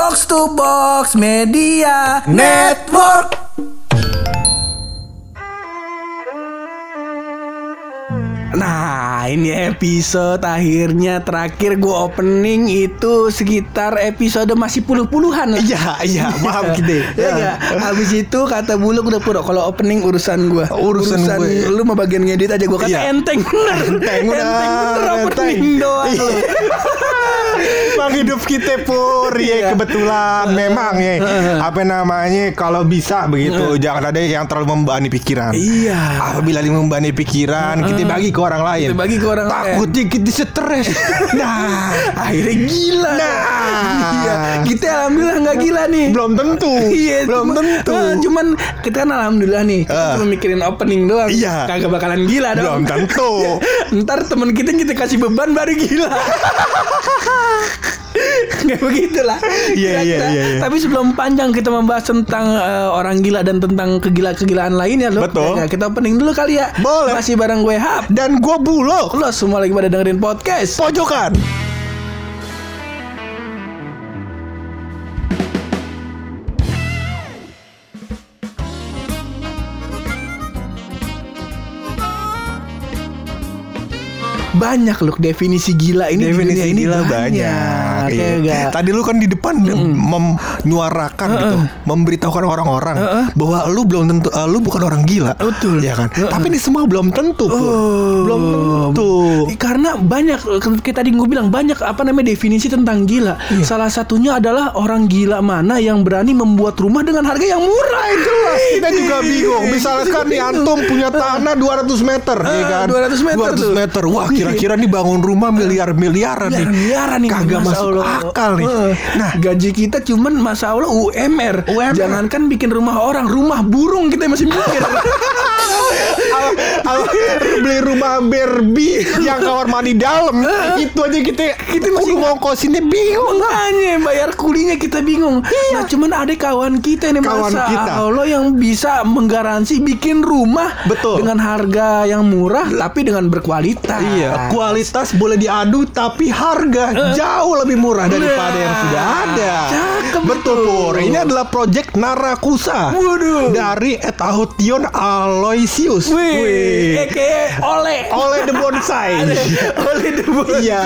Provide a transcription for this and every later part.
Box to Box Media Network. Nah ini episode akhirnya terakhir gue opening itu sekitar episode masih puluh-puluhan. Iya, iya, maaf gitu. Ya enggak? Habis itu kata Buluk udah pura kalau opening urusan gua. Urusan gue. lu mau bagian ngedit aja gua kata Iya. enteng bener. Enteng bener, bener opening enteng. doang Iya. Bang hidup kita pur Iya. ya kebetulan memang ya apa namanya kalau bisa begitu jangan ada yang terlalu membebani pikiran. Iya. Apabila membebani pikiran kita bagi ke orang lain. Kita bagi ke orang lain. Takutnya kita stres. nah, Akhirnya gila. Nah. Iya. Kita alhamdulillah nggak gila nih. belum tentu. Iya, belum tentu. eh, cuman kita kan alhamdulillah nih, kita Ah. cuma mikirin opening doang. Iya. Kagak bakalan gila dong. belum tentu. Ntar temen kita kita kasih beban baru gila. Kayak begitulah. Iya, iya, iya, iya. Tapi sebelum panjang kita membahas tentang eh, orang gila dan tentang kegila-kegilaan lainnya loh. Betul. Ya, kita opening dulu kali ya. Boleh. Masih bareng gue Hap. Dan gua bulog. Lo semua lagi pada dengerin podcast. Pojokan. Banyak loh definisi gila ini di Definisi dunia ini gila banyak. Kayak Iya. enggak. Tadi lu kan di depan menyuarakan gitu, memberitahukan orang-orang bahwa lu belum tentu eh, lu bukan orang gila. Betul. Ya kan? Heeh. Tapi ini semua belum tentu. Oh. Belum tentu. Karena banyak kayak tadi gue bilang banyak apa namanya definisi tentang gila. Iya. Salah satunya adalah orang gila mana yang berani membuat rumah dengan harga yang murah itu lah. Kita juga bingung. Misalkan nih antum punya tanah 200 meter, ya kan? 200 meter 200 tuh. meter. Wah, kira-kira nih bangun rumah miliar-miliaran nih. Miliaran nih Kagak masuk Allah. akal nih. Eh, Nah, gaji kita cuman masa Allah UMR. UMR. Jangankan bikin rumah orang, rumah burung kita masih mikir. Beli rumah Barbie yang kamar mandi dalam itu aja kita kita masih ngongkosinnya bingung Makanya bayar kulinya kita bingung. Nah, cuman ada kawan kita nih Iya. Kawan masa kita. Allah yang bisa menggaransi bikin rumah Betul. dengan harga yang murah tapi dengan berkualitas. Iya, kualitas boleh diadu tapi harga jauh lebih murah daripada Nah, yang sudah ada. cakep Betul. Pur. Ini adalah project Narakusa. Waduh. Dari Etahution Aloysius. Wih, eke oleh. Oleh the bonsai. oleh the bonsai. Iya.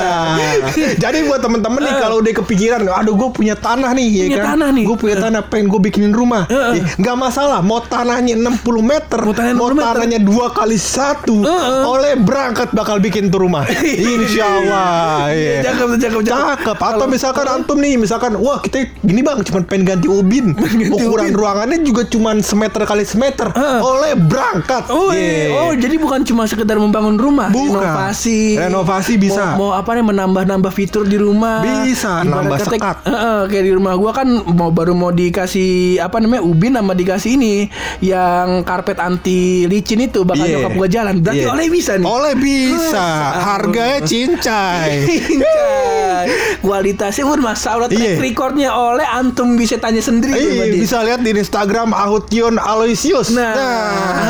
Jadi buat temen-temen nih kalau udah kepikiran, aduh gue punya tanah nih, ya Punya kan? tanah nih. Gue punya tanah, pengen gue bikinin rumah. Heeh. Ya, Nggak masalah, mau tanahnya 60 meter, Mau tanahnya 60 meter. tanahnya dua kali satu, Heeh. oleh berangkat bakal bikin tuh rumah. Insya Allah. iya. Cakep, cakep, cakep. Cakep. Atau misalkan antum nih, misalkan, wah kita gini bang, cuma pengen ganti ubin. ganti Ukuran ubin. ruangannya juga cuma semeter kali semeter. Oleh berangkat. Oh, Iya. oh, jadi bukan cuma sekedar membangun rumah, Bukan. renovasi. Renovasi bisa. Mau, mau apa nih menambah-nambah fitur di rumah. Bisa, nambah sekat. Kayak di rumah gua kan mau baru mau dikasih apa namanya ubin sama dikasih ini yang karpet anti licin itu bakal Iya. nyokap gua jalan. Berarti Iya. oleh bisa nih. Oleh bisa. Terus, Harganya cincai. Cincai. Kualitasnya pun masa Allah track Iya. recordnya oleh antum bisa tanya sendiri Iya, bisa lihat di Instagram Ahution Aloysius. Nah,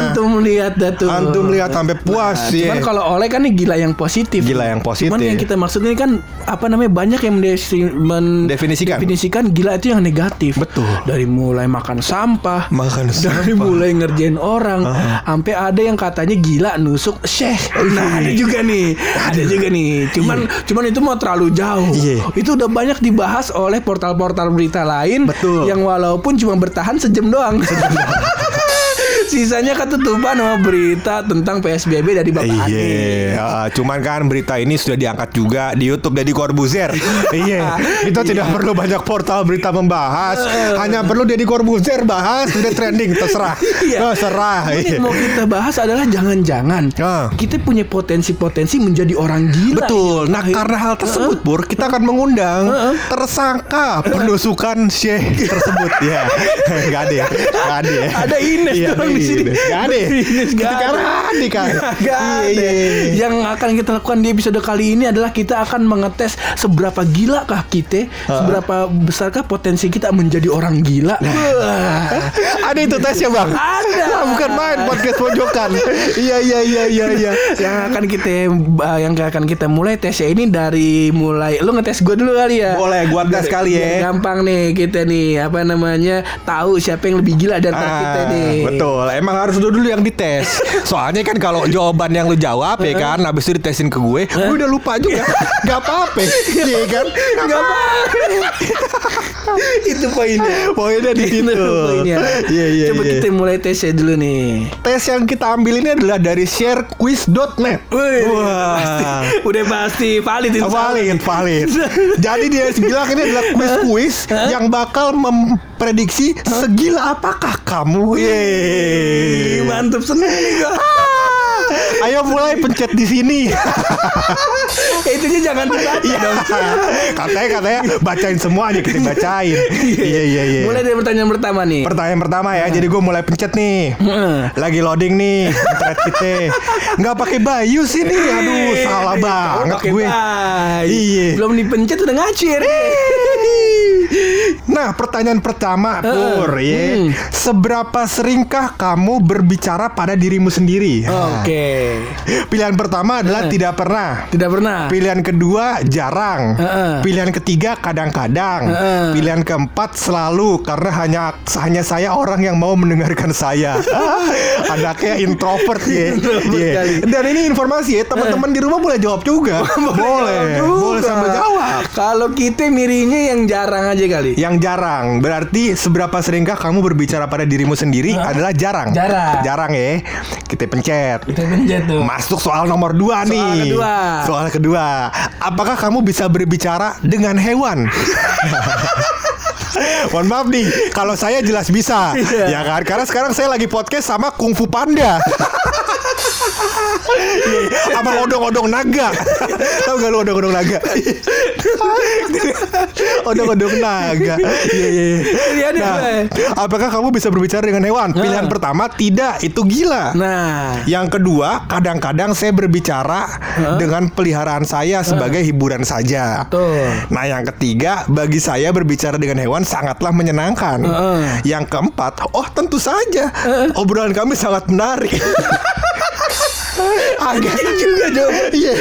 antum lihat dah tuh. Antum lihat sampai puas Nah, ya. Cuman kalau oleh kan nih gila yang positif. Gila yang positif. Cuman yang kita maksudnya kan apa namanya banyak yang mendesi- men- Definisikan. gila itu yang negatif. Betul. Dari mulai makan sampah, Makan dari sampah. mulai ngerjain orang, sampai ada yang katanya gila nusuk syekh. Nah, ada juga nih. Ada juga nih. Cuman cuman itu mau terlalu jauh. Iya. Itu udah banyak dibahas oleh portal-portal berita lain Betul. yang walaupun cuma bertahan sejam doang. Sisanya ketutupan sama berita tentang PSBB dari Bapak. Iya, ah, cuman kan berita ini sudah diangkat juga di YouTube Deddy Corbuzier. iya, kita tidak perlu banyak portal berita membahas, hanya perlu Deddy Corbuzier bahas sudah trending terserah. Iya. Terserah. Ini iya. yang mau kita bahas adalah jangan-jangan Ah. kita punya potensi-potensi menjadi orang gila. Betul. ini. Nah, karena hal tersebut, Pur, kita akan mengundang tersangka penusukan Syekh tersebut ya. Enggak ada ya. Enggak ada ya. Ada Ines Iya, di sini. Gak ada. Bisnis gak ada. Kan. Gak Iya, ada. iya, iya. Yang akan kita lakukan di episode kali ini adalah kita akan mengetes seberapa gila kah kita, seberapa besarkah potensi kita menjadi orang gila. Wah. Ada itu tesnya bang. Ada. Bukan main podcast pojokan. Iya iya iya iya iya. yang akan kita uh, yang akan kita mulai tes ya ini dari mulai lu ngetes gue dulu kali ya Boleh, gua tes kali ya. gampang nih kita nih apa namanya tahu siapa yang lebih gila dari kita nih Ah, betul. Emang harus lu dulu yang dites. Soalnya kan kalau jawaban yang lu jawab ya kan, habis itu ditesin ke gue, gue udah lupa juga. Gak apa-apa, iya kan? Gak apa itu poinnya Poinnya di situ. Itu poinnya. Iya iya. coba iya. kita mulai tesnya dulu nih tes yang kita ambil ini adalah dari sharequiz.net. Wih, Wah. pasti, udah pasti valid itu Valid, valid. Jadi dia bilang ini adalah kuis-kuis yang bakal memprediksi segila apakah kamu. Yeay. Mantep seneng. Ayo mulai pencet di sini. Itunya jangan dibaca Iya. dong. katanya katanya bacain semuanya kita bacain. Iya iya iya. Mulai dari pertanyaan pertama nih. Pertanyaan pertama ya, jadi gue mulai pencet nih. Lagi loading nih internet kita. Nggak pakai Bayu sih nih. Aduh, salah banget gue. Iya. Belum dipencet udah ngacir. Nah, pertanyaan pertama, Pur, ya. Hmm. Seberapa seringkah kamu berbicara pada dirimu sendiri? Oke. Pilihan pertama adalah Eh. tidak pernah. Tidak pernah. Pilihan kedua jarang. Heeh. Pilihan ketiga kadang-kadang. Heeh. Pilihan keempat selalu karena hanya hanya saya orang yang mau mendengarkan saya. Anaknya introvert ya. Kali. Dan ini informasi ya, teman-teman di rumah boleh jawab juga. boleh. Jawab Boleh juga. sama jawab. Kalau kita mirinya yang jarang aja kali. Yang jarang berarti seberapa seringkah kamu berbicara pada dirimu sendiri adalah jarang. Jarang. Jarang ya. Kita pencet. Kita tuh. Masuk soal nomor dua Soal nih. kedua. Soal kedua. Apakah kamu bisa berbicara dengan hewan? Mohon maaf nih, kalau saya jelas bisa, Iya. ya kan? Karena sekarang saya lagi podcast sama Kung Fu Panda. Sama odong-odong naga. Tahu gak lu odong-odong naga? odong-odong naga. Iya, iya, iya. Nah, apakah kamu bisa berbicara dengan hewan? Pilihan Nah. pertama tidak, itu gila. Nah, Yang kedua, kadang-kadang saya berbicara dengan peliharaan saya sebagai hiburan saja. Betul. Nah, yang ketiga, bagi saya berbicara dengan hewan sangatlah menyenangkan. Yang keempat, oh tentu saja, obrolan kami sangat menarik. Agak juga jawaban. Iya.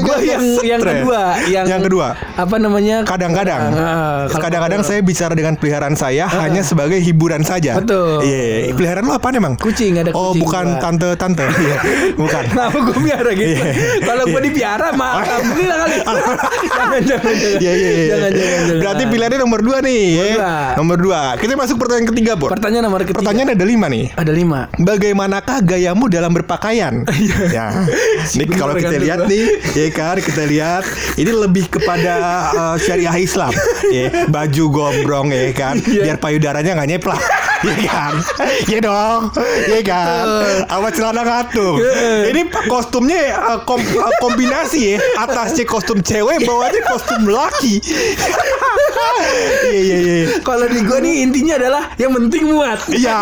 Gua yang yang kedua, yang yang kedua. apa namanya? Kadang-kadang, Ah, kalau- kadang-kadang saya bicara dengan peliharaan saya hanya sebagai hiburan saja. Betul. Iya, peliharaan lu apa emang? Kucing, ada Oh, kucing bukan gua. tante-tante. Iya, bukan. Kenapa gue piara gitu? Iya. Kalau gue dipiara mah alhamdulillah kali. jangan jangan jangan. Iya iya iya. Jangan. Berarti pilihannya nomor dua nih. ya. Nomor dua. Kita masuk pertanyaan ketiga, Pur. Pertanyaan nomor ketiga. Pertanyaan ada lima nih. ada lima. Bagaimanakah gayamu dalam berpakaian? ya. Ini kalau kita lihat nih, ya kan kita lihat ini lebih kepada uh, syariah Islam. ya, baju gombrong ya kan, Iya. biar payudaranya nggak nyeplak. Ya kan? Ya dong. Ya kan? Sama celana ngatung. Iya. Ini kostumnya uh, kom- uh, kombinasi ya. Atasnya kostum cewek, bawahnya kostum laki. Iya iya iya. Kalau di gue nih intinya adalah yang penting muat. Iya,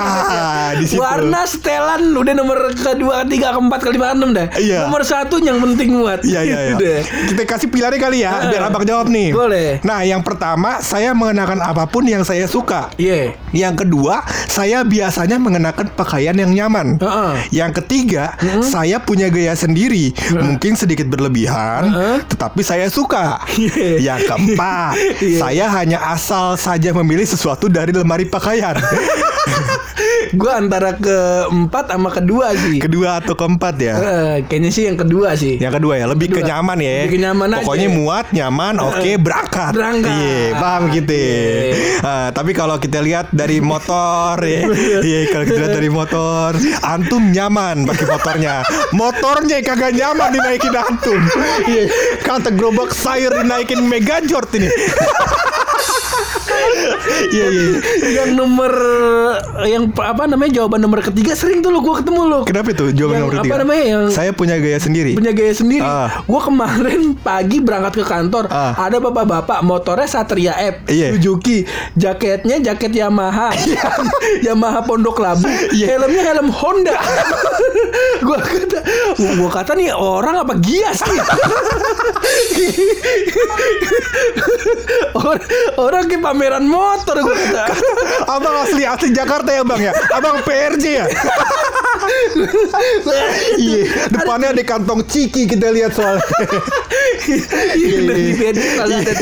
di situ. Warna setelan udah nomor kedua, ketiga, keempat, kelima, enam dah. Iya. Nomor satu yang penting muat. Iya iya iya. Udah. Kita kasih pilihannya kali ya, biar abang jawab nih. Boleh. Nah, yang pertama saya mengenakan apa pun yang saya suka. Iya. Yang kedua, saya biasanya mengenakan pakaian yang nyaman. Heeh. Yang ketiga, saya punya gaya sendiri, mungkin sedikit berlebihan, Heeh. tetapi saya suka. Iya. Yang keempat, Iya. saya hanya asal saja memilih sesuatu dari lemari pakaian. Gue antara keempat sama kedua sih. Kedua atau keempat ya? Eh, kayaknya sih yang kedua sih. Yang kedua ya, lebih Kedua. ke nyaman ya. Lebih ke nyaman aja. Pokoknya muat, nyaman, oke, berangkat. Berangkat. Iya, paham gitu. Iya. Ah, tapi kalau kita lihat dari motor ya, iya kalau kita lihat dari motor, antum nyaman pakai motornya. Motornya kagak nyaman dinaikin antum. Iya, kata gerobak sayur dinaikin Megajort ini. Iya iya. yang nomor yang apa namanya jawaban nomor ketiga sering tuh lo gue ketemu lo. Kenapa itu jawaban Yang nomor apa tiga? namanya, yang- Saya punya gaya sendiri. punya gaya sendiri. Ah. Gue kemarin pagi berangkat ke kantor, Ah. ada bapak-bapak motornya Satria F, Iya. Suzuki, jaketnya jaket Yamaha, Yamaha Pondok Labu, helmnya helm Honda. gue kata, gue kata nih orang apa gias nih? orang, orang ke pameran motor gue kata. Abang asli asli Jakarta ya bang ya. Abang PRJ ya. Iya. Depannya ada kantong ciki kita lihat soalnya. Iya, kalau ada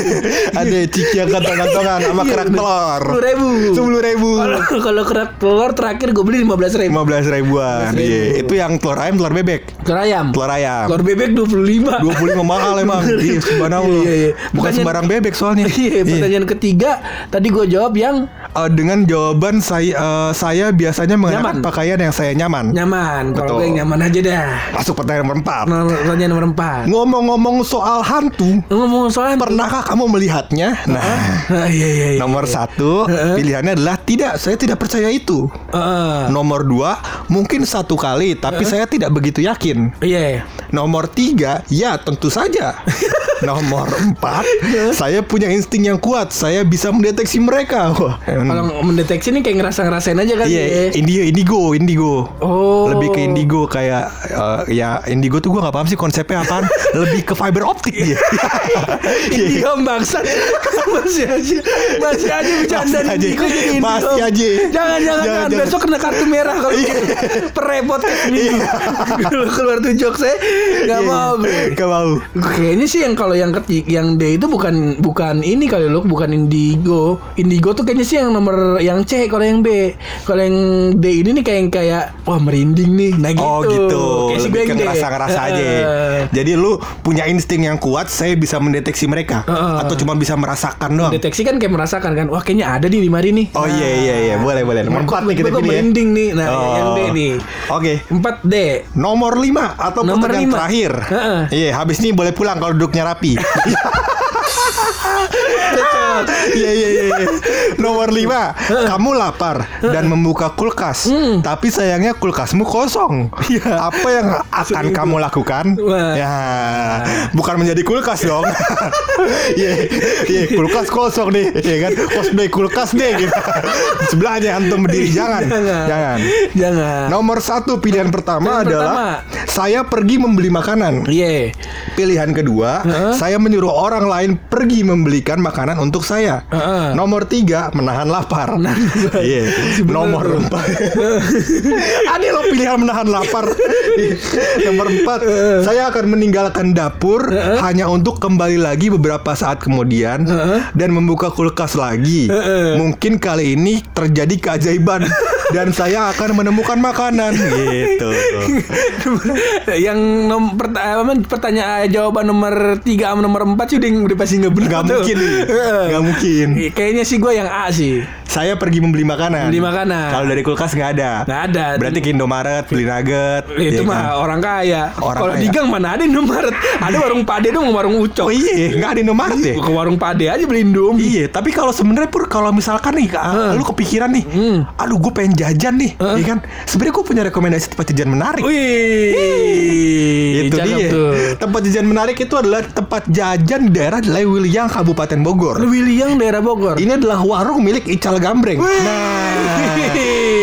ada ciki yang kantong-kantongan sama Iya, kerak telur. Sepuluh ribu. Sepuluh ribu. Kalau kalau kerak telur terakhir gue beli lima belas ribu. Lima belas ribuan. 15.000. Iya. Itu yang telur ayam, telur bebek. Telur ayam. Telur ayam. Telur bebek dua puluh lima. 25 mahal emang. Iya, subhanallah. Iya, iya. Bukan sembarang bebek soalnya. Iya, pertanyaan ketiga tadi gue jawab yang Eh, dengan jawaban saya eh, saya biasanya mengenakan Nyaman. pakaian yang saya nyaman. nyaman. Kalau gue yang nyaman aja dah. Masuk pertanyaan nomor 4. Nah, Pertanyaan nomor empat. Ngomong-ngomong soal hantu, Ngomong soal pernahkah kamu melihatnya? Nah, Ah, iya iya. iya. nomor satu pilihannya adalah tidak, saya tidak percaya itu. Heeh. Nomor dua, mungkin satu kali, tapi saya tidak begitu yakin. Iya. Nomor tiga, ya tentu saja. Nomor empat, saya punya insting yang kuat. Saya bisa mendeteksi mereka. Wah, Kalau mendeteksi nih kayak ngerasa ngerasain aja kan Iya, ya. indigo, indigo, indigo. Oh. Lebih ke indigo kayak eh, ya indigo tuh gue nggak paham sih konsepnya apaan. Lebih ke fiber optik dia. Iya bangsa Masih aja Masih aja bercanda Masih aja. Indigo jadi Indigo. Masih aja. Jangan jangan Jangan, jangan. Besok kena kartu merah Kalau gitu. Perepot Kalau keluar tuh jokes saya Gak Iya, mau gue Gak mau. Kayaknya sih yang kalau yang ketiga yang D itu bukan bukan ini kali lo bukan indigo. Indigo tuh kayaknya sih yang nomor yang C kalau yang B. Kalau yang D ini nih kayak yang kayak wah merinding nih. Nah gitu. Oh gitu, Kayak sih lebih ke ngerasa-ngerasa aja. Heeh. Jadi lu punya insting yang kuat, saya bisa mendeteksi mereka, Heeh. atau cuma bisa merasakan doang. Deteksi kan kayak merasakan kan, wah kayaknya ada di lima hari nih. Oh iya iya iya, boleh boleh. Nomor empat nih kita pilih ya. merinding nih. Nah, Oh. yang D nih. Oke. 4 D. Nomor 5 atau Nomor pertanyaan lima. terakhir. Iya, habis ini boleh pulang kalau duduknya rapi. Iya iya iya. iya. Nomor 5, kamu lapar dan membuka kulkas, Hmm. tapi sayangnya kulkasmu kosong. Apa yang akan kamu lakukan? Wah. Ya, bukan menjadi kulkas dong. Iya, iya, kulkas kosong nih, ya kan? Cosplay kulkas deh gitu. Sebelahnya antum berdiri jangan. Jangan. Jangan. Jangan. Nomor satu pilihan pertama Pilihan adalah pertama. saya pergi membeli makanan. Iya. Pilihan kedua, Heeh. saya menyuruh orang lain pergi membelikan makanan untuk saya. Heeh. Nomor tiga, menahan lapar. Iya. Bener Nomor empat, ada lo pilihan menahan lapar. Nomor empat, saya akan meninggalkan dapur hanya untuk kembali lagi beberapa saat kemudian dan membuka kulkas lagi. Mungkin kali ini terjadi keajaiban dan saya akan menemukan makanan gitu. yang nom perta- apa, pertanyaan jawaban nomor 3 sama nomor 4 sih udah, udah pasti nggak benar Gak tuh. mungkin, gak mungkin. Kayaknya sih gue yang A sih. Saya pergi membeli makanan. Beli makanan. Kalau dari kulkas nggak ada. Nggak ada. Berarti ke Indomaret beli nugget. Itu ya mah kan? orang kaya. Orang Kalau di gang mana ada Indomaret? ada warung Pade dong, warung Ucok. Oh iya, nggak ada Indomaret deh. Ke warung Pade aja beli Indomie. Iya, tapi kalau sebenarnya pur kalau misalkan nih, ah, lu kepikiran nih, Hmm. aduh gue pengen jajan nih, ya kan? Sebenarnya gue punya rekomendasi tempat jajan menarik. Wih, itu cakep dia. tuh. Tempat jajan menarik itu adalah tempat jajan di daerah Lewiliang, Kabupaten Bogor. William daerah Bogor. Ini adalah warung milik Ical Gambreng. Nah,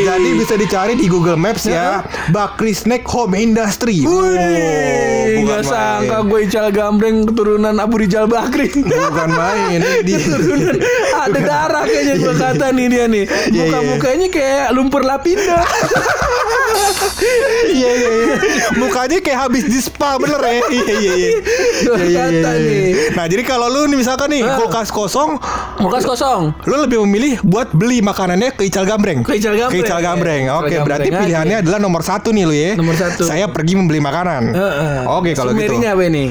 jadi bisa dicari di Google Maps ya. Bakri Snack Home Industry. Wih, nggak sangka gue Ical Gambreng keturunan Abu Rijal Bakri. Bukan main. Ini Keturunan ada darah kayaknya gue kata nih dia nih. Iya, Muka mukanya kayak lumpur lapindo. Iya iya iya. Mukanya kayak habis di spa bener ya. Iya iya iya. Iya, iya, kata iya. nih. Nah, jadi kalau lu nih misalkan nih Ah. kulkas kosong, Muka kosong. lu lebih memilih buat beli makanannya ke Ical Gambreng. Ke Ical Gambreng. Ke Ical Gambreng. Oke, berarti pilihannya adalah nomor satu nih lu ya. Nomor satu. Saya pergi membeli makanan. Heeh. Oke kalau gitu. Summary-nya apa nih?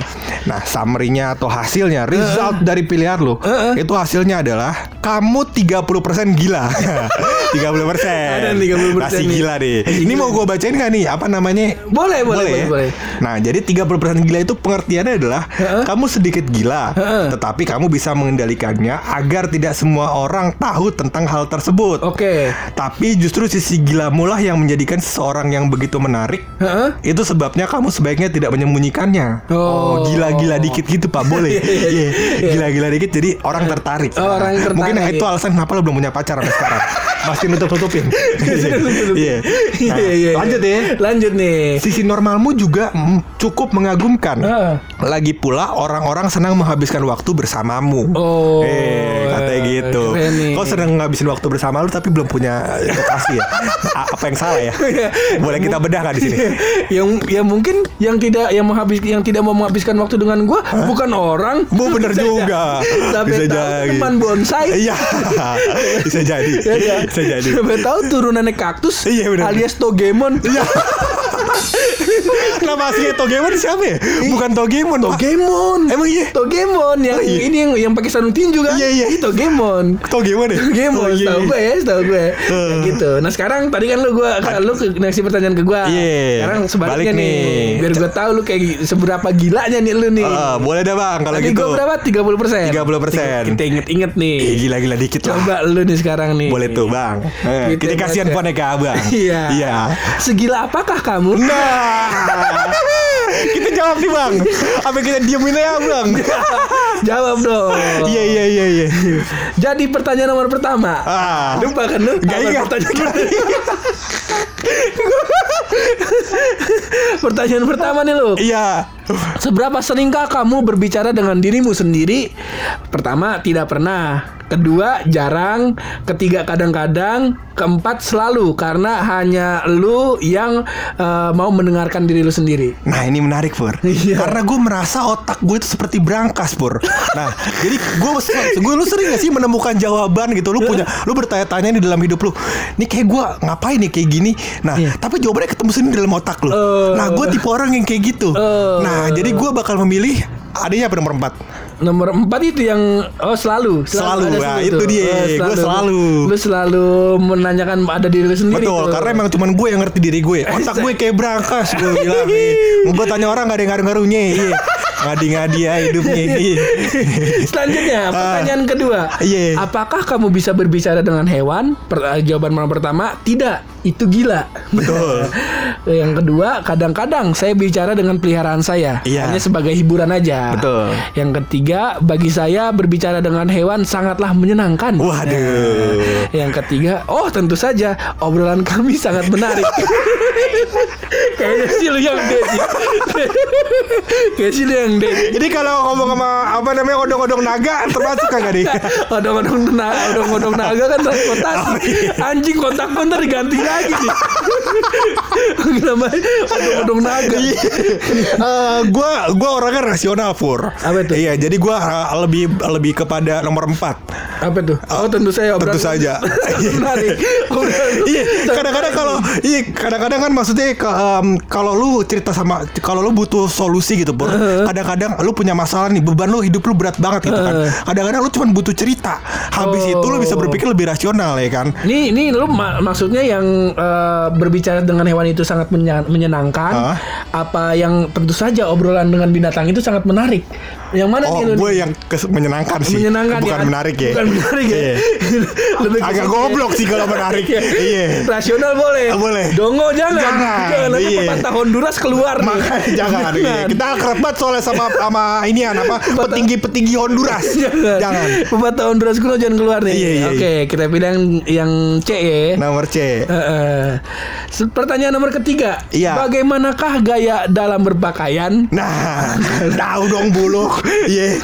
Nah, summary-nya atau hasilnya, result dari pilihan lu, itu hasilnya adalah kamu 30% gila. 30%. Ada 30% Masih nih. gila deh. Masih Ini gila. mau gue bacain gak nih apa namanya? Boleh, boleh, boleh, ya? boleh. Nah, jadi 30% gila itu pengertiannya adalah Heeh. kamu sedikit gila, Heeh. tetapi kamu bisa mengendalikannya agar tidak semua orang tahu tentang hal tersebut. Oke. Tapi justru sisi gilamu lah yang menjadikan seseorang yang begitu menarik. Heeh. Itu sebabnya kamu sebaiknya tidak menyembunyikannya. Oh. gila-gila dikit gitu Pak, boleh. Iya, iya, Iya. Gila-gila dikit jadi orang tertarik. Oh, orang tertarik, Mungkin itu alasan kenapa lo belum punya pacar sampai sekarang. Masih nutup-nutupin. Iya. Nah, Iya, iya. Lanjut ya. Lanjut nih. Sisi normalmu juga mm, cukup mengagumkan. Lagi pula orang-orang senang menghabiskan waktu bersamamu. Oh, eh, katanya gitu. Kau senang ngabisin waktu bersama lu tapi belum punya kekasih ya? A- Apa yang salah ya? Boleh kita bedah nggak di sini? yang ya mungkin yang tidak yang menghabis yang tidak mau menghabiskan waktu dengan gua bukan orang. Bu bener juga. Sampai Bisa tahu jadi. teman bonsai. Iya, bisa jadi. Ya, ya. Bisa jadi. Sampai tahu turunannya kaktus Iya, bener. alias Togemon. Iya. Nama aslinya Togemon siapa ya? Bukan Togemon. Pak. Togemon. Emang iya? Togemon yang Oh, iya. ini yang yang pakai sarung tinju kan? Iya, iya. Itu Togemon. Togemon ya? Togemon, Oh, iya, tahu iya. gue ya, tahu gue. Eh. gitu. Nah sekarang tadi kan lu gua lu ngasih pertanyaan ke gua. Iya. Sekarang sebaliknya Balik nih. nih. Biar gue tahu lu kayak seberapa gilanya nih lu nih. Ah, boleh dah bang kalau Tadi gitu. gue berapa? 30 persen. 30%. Kita inget-inget nih. Eh, gila-gila dikit lah. Coba lu nih sekarang nih. Boleh tuh bang. Eh, Gitu kita kasih aja. handphone ke abang. Iya. Iya. Segila apakah kamu? Nah, kita jawab nih bang. Apa kita diemin aja bang? Jawab dong. Iya iya iya iya. Jadi pertanyaan nomor pertama. Ah. Lupa kan lu? Gak ingat. Pertanyaan, pertanyaan pertama nih lu. Iya. Seberapa seringkah kamu berbicara dengan dirimu sendiri? Pertama, tidak pernah. Kedua, jarang. Ketiga, kadang-kadang. Keempat, selalu. Karena hanya lu yang eh, mau mendengarkan diri lu sendiri. Nah ini menarik Pur Iya. Karena gue merasa otak gue itu seperti berangkas Pur Nah jadi gue gue lu sering gak sih menemukan jawaban gitu Lu punya Lu bertanya-tanya di dalam hidup lu Nih kayak gue ngapain nih kayak gini Nah Iya. tapi jawabannya ketemu sendiri dalam otak lu Oh. Nah gue tipe orang yang kayak gitu Oh. Nah jadi gue bakal memilih Adanya apa nomor 4 Nomor empat itu yang oh selalu Selalu, nah, sendiri itu tuh. dia. Oh, Gua selalu. Lu selalu menanyakan ada diri lu sendiri Betul, tuh. karena emang cuman gue yang ngerti diri gue. Otak gue kayak berangkas, gue bilang nih. Mau gue tanya orang gak ada ngaruh-ngaruhnya. Iya. Ngadi-ngadi ya hidupnya. Iya. Selanjutnya, pertanyaan kedua. iya. Apakah kamu bisa berbicara dengan hewan? Per- eh, jawaban yang pertama, tidak. Itu gila. Betul. yang kedua, kadang-kadang saya bicara dengan peliharaan saya. Iya. Hanya sebagai hiburan aja. Betul. Yang ketiga, bagi saya berbicara dengan hewan sangatlah menyenangkan. Waduh. Nah, yang ketiga, oh tentu saja obrolan kami sangat menarik. Kayaknya sih lu yang D sih. Kayaknya sih lu yang D. Jadi kalau ngomong sama apa namanya odong-odong naga termasuk kagak nih? Odong-odong naga, odong-odong naga kan transportasi. Oh, iya. Anjing kontak bentar diganti lagi nih. Namanya odong-odong naga. Eh, gue gue orangnya rasional pur. Apa itu? Iya, jadi gue lebih lebih kepada nomor 4 Apa tuh? Oh, tentu saya tentu saja. menarik. Iya, kadang-kadang kalau iya kadang-kadang kan maksudnya em, kalau lu cerita sama kalau lu butuh solusi gitu, Pur. Kadang-kadang lu punya masalah nih, beban lu hidup lu berat banget gitu kan. Kadang-kadang lu cuma butuh cerita. Habis Oh. itu lu bisa berpikir lebih rasional ya kan. Nih, nih lu ma- maksudnya yang eh, berbicara dengan hewan itu sangat menyenangkan. Hah? Apa yang tentu saja obrolan dengan binatang itu sangat menarik. Yang mana Oh, nih gue yang menyenangkan sih. menyenangkan Bukan ya. menarik ya. Bukan menarik ya. Iya. Lebih Agak ya. goblok sih kalau menarik. Iya. Rasional boleh. Ah, boleh. Dongo jangan. Jangan, nanti iya. pepatah Honduras keluar. Makanya jangan. iya. Kita akrab banget soalnya sama sama ini apa petinggi-petinggi Honduras. jangan. jangan. Pepatah Honduras kuno jangan keluar nih. Iya, iya, Oke, kita pilih yang, yang C ya. Nomor C. Heeh. Se- Pertanyaan nomor ketiga. Iya. Bagaimanakah gaya dalam berpakaian? Nah, tahu dong buluk. Iya.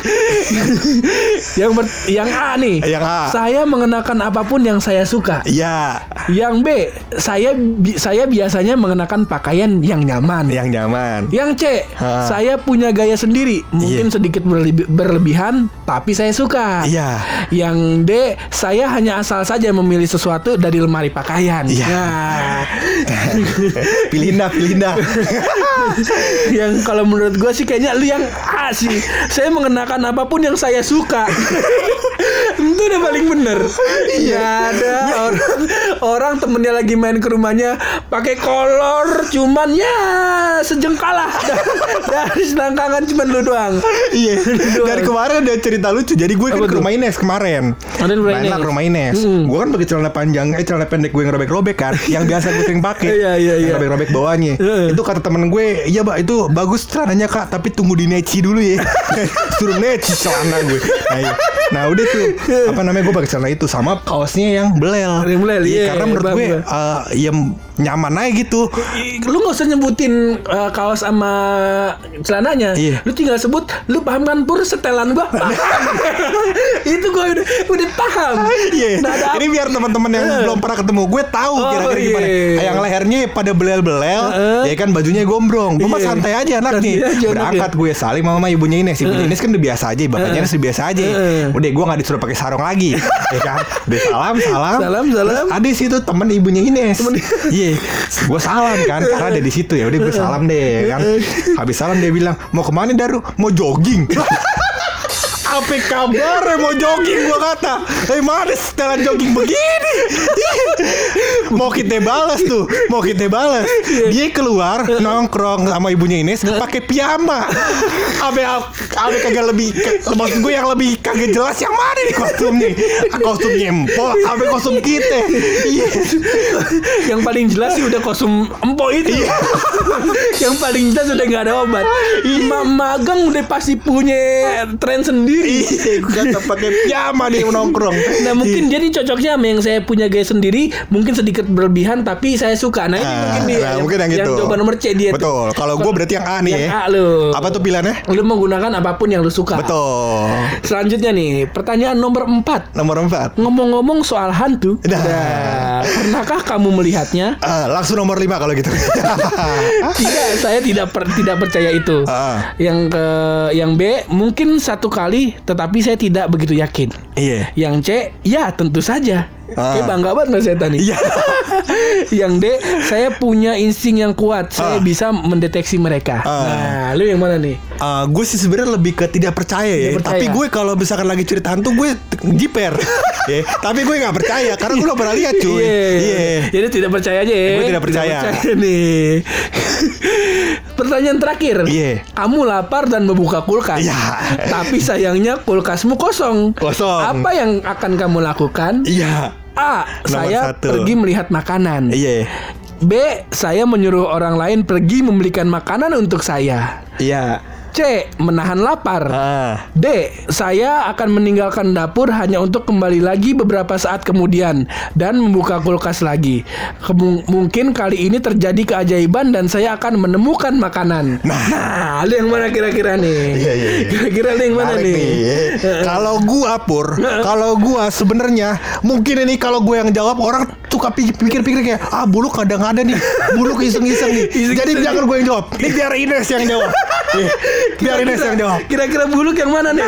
yang ber- yang A nih. Yang A. Saya mengenakan apa pun yang saya suka. Iya. Yang B, saya bi- saya biasanya mengenakan pakaian yang nyaman. Yang nyaman. Yang C, Ha. saya punya gaya sendiri, mungkin Iya. sedikit berlebi- berlebihan, tapi saya suka. Iya. Yang D, saya hanya asal saja memilih sesuatu dari lemari pakaian. Iya. Nah, Pilihin dah, pilihin dah. yang kalau menurut gue sih kayaknya lu yang A sih. Saya mengenakan apa pun yang saya suka. Itu udah paling bener. Iya ada orang orang temennya lagi main ke rumahnya pakai kolor, cuman ya sejengkal lah dari selangkangan cuman lu doang. Iya. Dari kemarin ada cerita lucu. Jadi gue kan ke rumah Ines kemarin. Ada rumah lah Ines. ke rumah Ines. Mm. Gue kan pakai celana panjang, eh celana pendek gue yang robek-robek kan, yang biasa gue sering pakai. Iya, iya, iya. Robek-robek bawahnya. Itu kata temen gue, iya mbak itu bagus celananya kak, tapi tunggu di neci dulu ya. Suruh neci celana gue. Nah, iya. nah udah tuh apa namanya gue pakai celana itu sama kaosnya yang belel. Yang belel, iya, Karena menurut bang, gue bang. eh, ya nyaman aja gitu. Lu gak usah nyebutin uh, kaos sama celananya Iya. Lu tinggal sebut Lu paham kan Pur setelan gua Itu gua udah, udah paham Iya. Nah, ada Ini biar teman-teman yang Eh. belum pernah ketemu gue tahu Oh, kira-kira gimana. iya. Yang lehernya pada belel-belel, Heeh. ya kan bajunya gombrong. Gue mah Iya. santai aja anak nih. Berangkat gue salim sama ibunya Ines. Ibunya Ines kan udah biasa aja, bapaknya Ines udah biasa aja. Udah gue gak disuruh pakai sarung lagi. ya kan? Udah salam, salam. Salam, salam. Ada situ temen ibunya Ines. Iya. Gue salam kan karena ada di situ ya. Udah gue salam deh kan. Habis salam dia bilang, "Mau ke mana Daru? Mau jogging." Apa kabar mau jogging gua kata. Eh mana setelan jogging begini? Mau kita balas tuh Mau kita balas. Dia keluar nongkrong sama ibunya Ines pakai piyama. Abe Abe kagak lebih Maksud gue yang lebih kagak jelas Yang mana nih kostumnya? Kostum nyempo Abe kostum kita. Iya. Yang paling jelas sih udah kostum empok itu. Yang paling jelas udah gak ada obat. Ma Magang udah pasti punya tren sendiri Iya Gue kata pakai piyama dia nongkrong Nah mungkin jadi cocoknya sama yang saya punya gaya sendiri Mungkin sedikit berlebihan tapi saya suka Nah ini Ah, mungkin dia nah, mungkin yang gitu. coba nomor C dia tuh. Betul. Kalau gue berarti yang A nih Yang ya. A lu Apa tuh pilihannya? Lu menggunakan apa pun yang lu suka Betul. Selanjutnya nih Pertanyaan nomor 4 Nomor empat. Ngomong-ngomong soal hantu Dah. Dah. Pernahkah kamu melihatnya? Ah, langsung nomor 5 kalau gitu. Tidak, saya tidak per- tidak percaya itu. Ah. Yang ke yang B mungkin satu kali, tetapi saya tidak begitu yakin. Iya. Yang C, ya tentu saja. Ah. Kayak bangga banget mas setan nih. Iya. yang D, saya punya insting yang kuat. Saya Ah. bisa mendeteksi mereka. Ah. Nah, lu yang mana nih? Ah, gue sih sebenarnya lebih ke tidak percaya ya. Tidak percaya. Tapi gue kalau misalkan lagi cerita hantu gue jiper. ya. Tapi gue nggak percaya karena gue udah pernah lihat cuy. Iya. Jadi tidak percaya aja ya. Gue tidak percaya. nih. Pertanyaan terakhir. Iya. Kamu lapar dan membuka kulkas. Iya. Tapi sayangnya kulkasmu kosong. Kosong. Apa yang akan kamu lakukan? Iya. A. Nomor saya satu. pergi melihat makanan. Iya. B. Saya menyuruh orang lain pergi membelikan makanan untuk saya. Iya. C. Menahan lapar. Ah. D. Saya akan meninggalkan dapur hanya untuk kembali lagi beberapa saat kemudian dan membuka kulkas lagi. Kemu- mungkin kali ini terjadi keajaiban dan saya akan menemukan makanan. Nah, lu yang mana kira-kira nih? Iya, iya, iya. Kira-kira lu yang mana nih? Kalau gua pur, kalau gua sebenarnya mungkin ini kalau gue yang jawab orang suka pikir- pikir-pikir kayak ah buluk kadang ada nih, buluk iseng-iseng nih. Jadi jangan gue yang jawab. Ini biar Ines yang jawab. Iya, biar Ines yang jawab. Kira-kira buluk yang mana nih?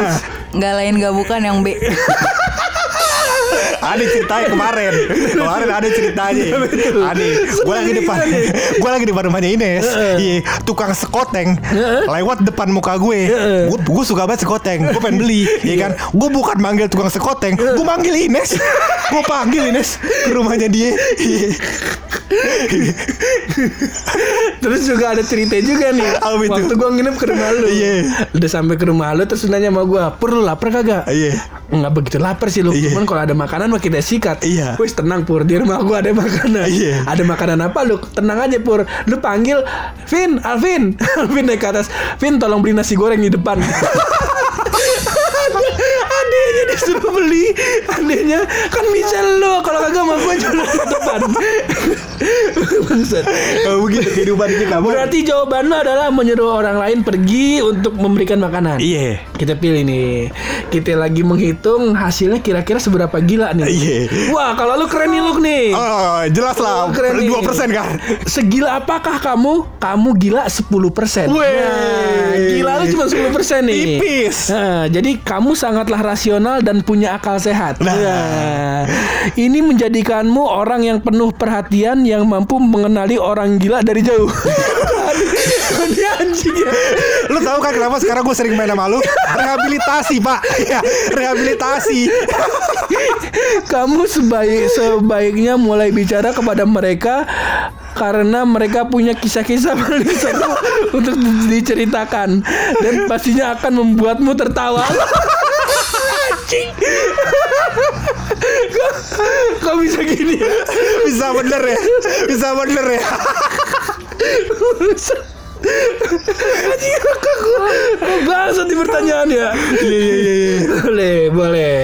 Nggak lain nggak bukan yang B. Ada ceritanya kemarin. Kemarin ada ceritanya. Ada. Gue lagi depan. Gue lagi depan rumahnya Ines. Iya, tukang sekoteng lewat depan muka gue. Gue gue suka banget sekoteng. Gue pengen beli, ya kan? Gue bukan manggil tukang sekoteng, gue manggil Ines. Gue panggil Ines ke rumahnya dia. Iya. Terus juga ada cerita juga nih. Apa itu? Waktu gua nginep ke rumah lu. Iya. Udah sampai ke rumah lu terus nanya sama gua, "Pur lu lapar kagak?" Iya. Enggak begitu lapar sih lu. Iya. Cuman kalau ada makanan mah kita sikat. Iya. Wis tenang Pur, di rumah gua ada makanan. Iya. Ada makanan apa lu? Tenang aja Pur. Lu panggil Vin, Alvin. Alvin naik ke atas. Vin tolong beli nasi goreng di depan. Adanya disuruh beli Adanya kan bisa lu Kalau kagak gua jual di depan Oh, begitu kehidupan kita. Berarti jawaban lo adalah menyuruh orang lain pergi untuk memberikan makanan. Iya. Kita pilih nih. Kita lagi menghitung hasilnya kira-kira seberapa gila nih. Iya. Wah, kalau lu keren nih Luk nih. Oh, jelas lah. Oh, keren. Dua persen kan? Segila apakah kamu? Kamu gila 10% Weh. Nah, Gila lu cuma 10% nih Tipis. Nah, Jadi kamu sangatlah rasional dan punya akal sehat Nah. Nah, Ini menjadikanmu orang yang penuh perhatian Yang mampu mengenali orang gila dari jauh Ini anjing ya Lu tahu kan kenapa sekarang gue sering main sama lu? Rehabilitasi, Pak. Ya, rehabilitasi. Kamu sebaik sebaiknya mulai bicara kepada mereka karena mereka punya kisah-kisah paling seru untuk diceritakan dan pastinya akan membuatmu tertawa. Anjing. Kok, kok bisa gini? ya? Bisa bener ya. Bisa bener ya. Anjing kok kok bangsat di pertanyaan ya. Iya, iya, iya, iya. Boleh, boleh.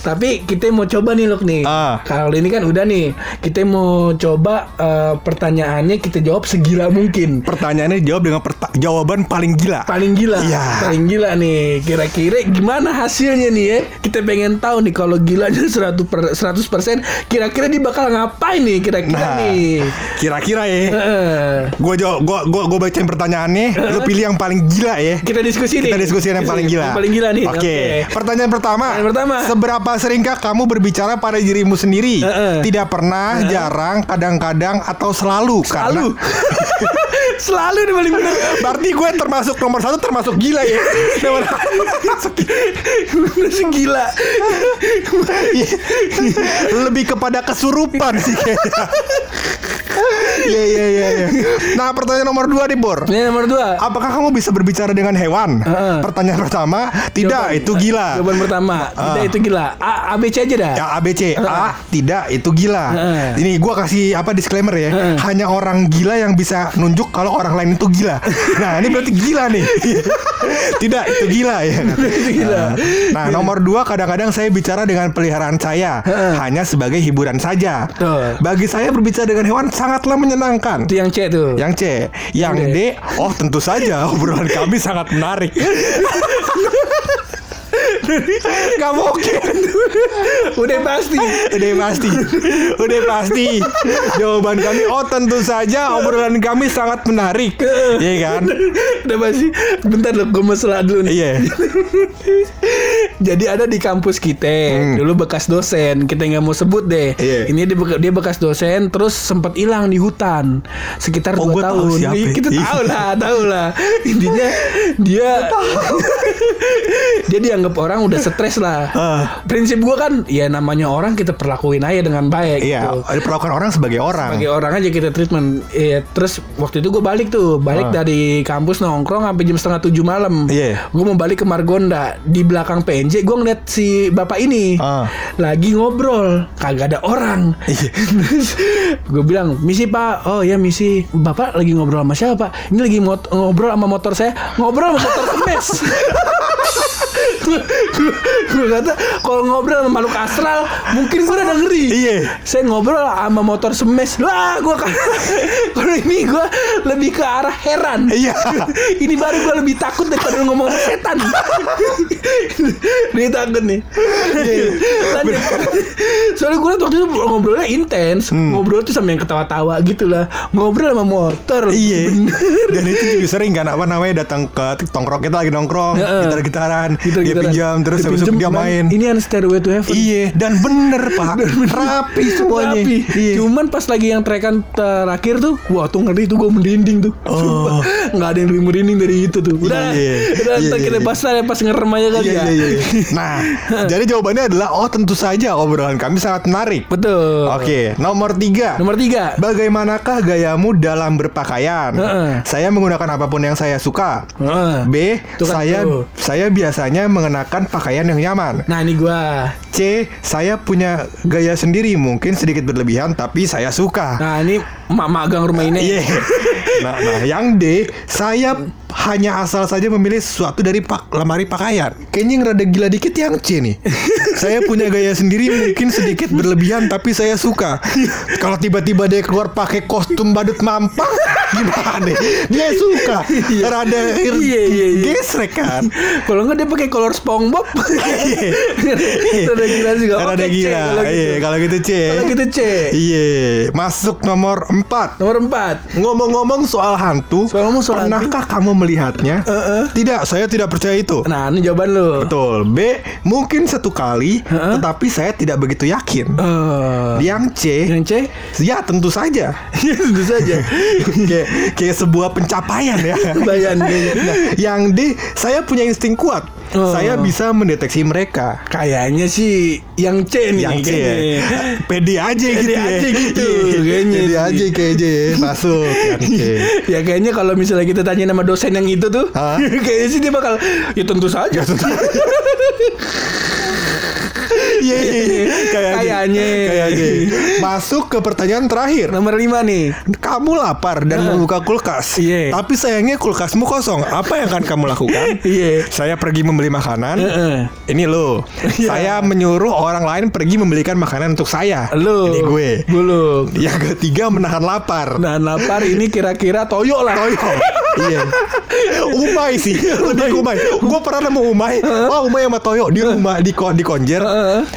Tapi kita mau coba nih Luk nih. Ah. Kalau ini kan udah nih. Kita mau coba eh, pertanyaannya kita jawab segila mungkin. Pertanyaannya jawab dengan perta- jawaban paling gila. Paling gila. Iya. Paling gila nih. Kira-kira gimana hasilnya nih ya? Kita pengen tahu nih kalau gilanya 100 per, 100% kira-kira dia bakal ngapain nih kira-kira Nah, nih. kira-kira ya. Heeh. Gue jawab, gue gue gue bacain pertanyaannya. Lu pilih yang paling gila ya. Kita diskusi nih. Kita diskusi yang paling gila. Yang paling gila nih. Oke. Pertanyaan pertama. Pertanyaan pertama. Seberapa seringkah kamu berbicara pada dirimu sendiri? Tidak pernah, jarang, kadang-kadang, atau selalu? Selalu. Karena- Selalu nih paling bener. Berarti gue termasuk nomor satu termasuk gila ya. Nomor Bener sih gila. lebih kepada kesurupan sih kayaknya. Iya iya iya. iya. Nah pertanyaan nomor dua nih Bor. Ini nomor dua. Apakah kamu bisa berbicara dengan hewan? Heeh. Pertanyaan pertama, tidak Jawaban- itu gila. Jawaban pertama, tidak Ah. itu gila. A, A B C aja dah. Ya ABC A tidak itu gila. Heeh. Ini gua kasih apa disclaimer ya. Heeh. Hanya orang gila yang bisa nunjuk kalau orang lain itu gila. Nah, ini berarti gila nih. tidak itu gila ya. Itu gila. Nah, nomor dua kadang-kadang saya bicara dengan peliharaan saya Heeh. hanya sebagai hiburan saja. Betul. Bagi saya berbicara dengan hewan sangatlah menyenangkan. Itu yang C tuh. Yang C, yang. D, oh tentu saja obrolan kami sangat menarik. Gak mungkin Udah pasti. Udah pasti Udah pasti Jawaban kami Oh tentu saja Obrolan kami sangat menarik Iya kan Udah pasti. Bentar loh, gue masalah dulu nih. Iya Jadi ada di kampus kita Hmm. dulu bekas dosen kita nggak mau sebut deh. Iya. Ini dia, beka- dia bekas dosen terus sempat hilang di hutan sekitar Oh, dua gua tahu tahun. siapa. Kita tahu lah, tahu lah. Intinya dia dia dianggap orang udah stres lah. Ah. Prinsip gua kan ya namanya orang kita perlakuin aja dengan baik. Iya gitu. Diperlakukan orang sebagai orang Sebagai orang aja kita treatment. Iya, terus waktu itu gue balik tuh, balik Ah. dari kampus nongkrong sampai jam setengah tujuh malam. Iya. Gue mau balik ke Margonda. Di belakang PNJ gue ngeliat si bapak ini Ah. lagi ngobrol, kagak ada orang. Iya. gue bilang, misi pak, oh ya misi. Bapak lagi ngobrol sama siapa? Ini lagi ngobrol sama motor saya, ngobrol sama motor kemes. gue kata kalau ngobrol sama makhluk astral mungkin gue udah ngeri. Iya. saya ngobrol sama motor semes. Lah gue kan kalau ini gue lebih ke arah heran. Iya. ini baru gue lebih takut daripada ngomong setan. Ini takut nih. Lanjut soalnya gue waktu itu ngobrolnya intens. Ngobrol tuh sama yang ketawa-tawa gitu lah. Ngobrol sama motor. Iya. Dan itu juga sering kan Apa namanya Datang ke tongkrong Kita lagi nongkrong. Gitar-gitaran. Dia Gitar-gitaran. pinjam Terus habis itu dia main ini kan stairway to heaven Iya Dan bener pak Rapi semuanya Rapi. Iya Cuman pas lagi yang trekan terakhir tuh, wah tuh ngeri tuh gue merinding tuh. Oh. Nggak ada yang lebih merinding dari itu tuh. Udah, Iya, udah iya, iya, kita iya. bahas aja pas ngerem aja kali Iya, ya. iya, iya, iya. Nah, jadi jawabannya adalah oh tentu saja obrolan kami sangat menarik. Betul. Oke, nomor tiga. Nomor tiga. Bagaimanakah gayamu dalam berpakaian? Heeh. Saya menggunakan apa pun yang saya suka. Heeh. B. Tuh kan saya tuh. saya biasanya mengenakan pakaian yang nyaman. Nah ini gua. C. Saya punya gaya sendiri, mungkin sedikit berlebihan, tapi saya suka. Nah ini mak magang rumah ini. Iya. Nah, nah, yang D, saya hanya asal saja memilih sesuatu dari pak lemari pakaian. Kayaknya yang rada gila dikit yang C nih. saya punya gaya sendiri mungkin sedikit berlebihan tapi saya suka. Kalau tiba-tiba dia keluar pakai kostum badut mampang, gimana nih? Dia suka. Rada Iya, iya, iya. gesrek kan. Kalau nggak dia pakai color SpongeBob. Rada gila juga. Rada Oke, C gila. kalau gitu. Iya, kalau gitu C. Kalau gitu C. Iya, masuk nomor 4. Nomor 4 Ngomong-ngomong soal hantu, Soal ngomong soal pernahkah kamu melihatnya? Tidak, saya tidak percaya itu. Nah ini jawaban lu Betul. B, mungkin satu kali, tetapi saya tidak begitu yakin. Eh, Yang C, Yang C ya tentu saja. Ya tentu saja kayak kayak sebuah pencapaian ya. Nah, yang D, saya punya insting kuat. Oh. Saya bisa mendeteksi mereka. Kayaknya sih Yang C nih Yang C ya. Pede aja Pede gitu ya. aja gitu, kayaknya Pede aja kayaknya masuk yang C. Ya kayaknya kalau misalnya kita tanya nama dosen yang itu tuh? Kayaknya sih dia bakal Ya tentu saja Iya, iya, iya. Kayaknya. Kayaknya. Masuk ke pertanyaan terakhir. Nomor 5 nih Kamu lapar dan membuka kulkas. Iya. Tapi sayangnya kulkasmu kosong. Apa yang akan kamu lakukan? Iya Saya pergi membeli makanan. Heeh. Ini lo. Iya. Saya menyuruh orang lain pergi membelikan makanan untuk saya. Lu Ini gue. Buluk Yang ketiga menahan lapar. Nah lapar ini kira-kira toyo lah Toyo. iya. Umay sih, lebih ke umay. Gue pernah nemu umay. Wah, umay sama Toyo di rumah di kon di konjer.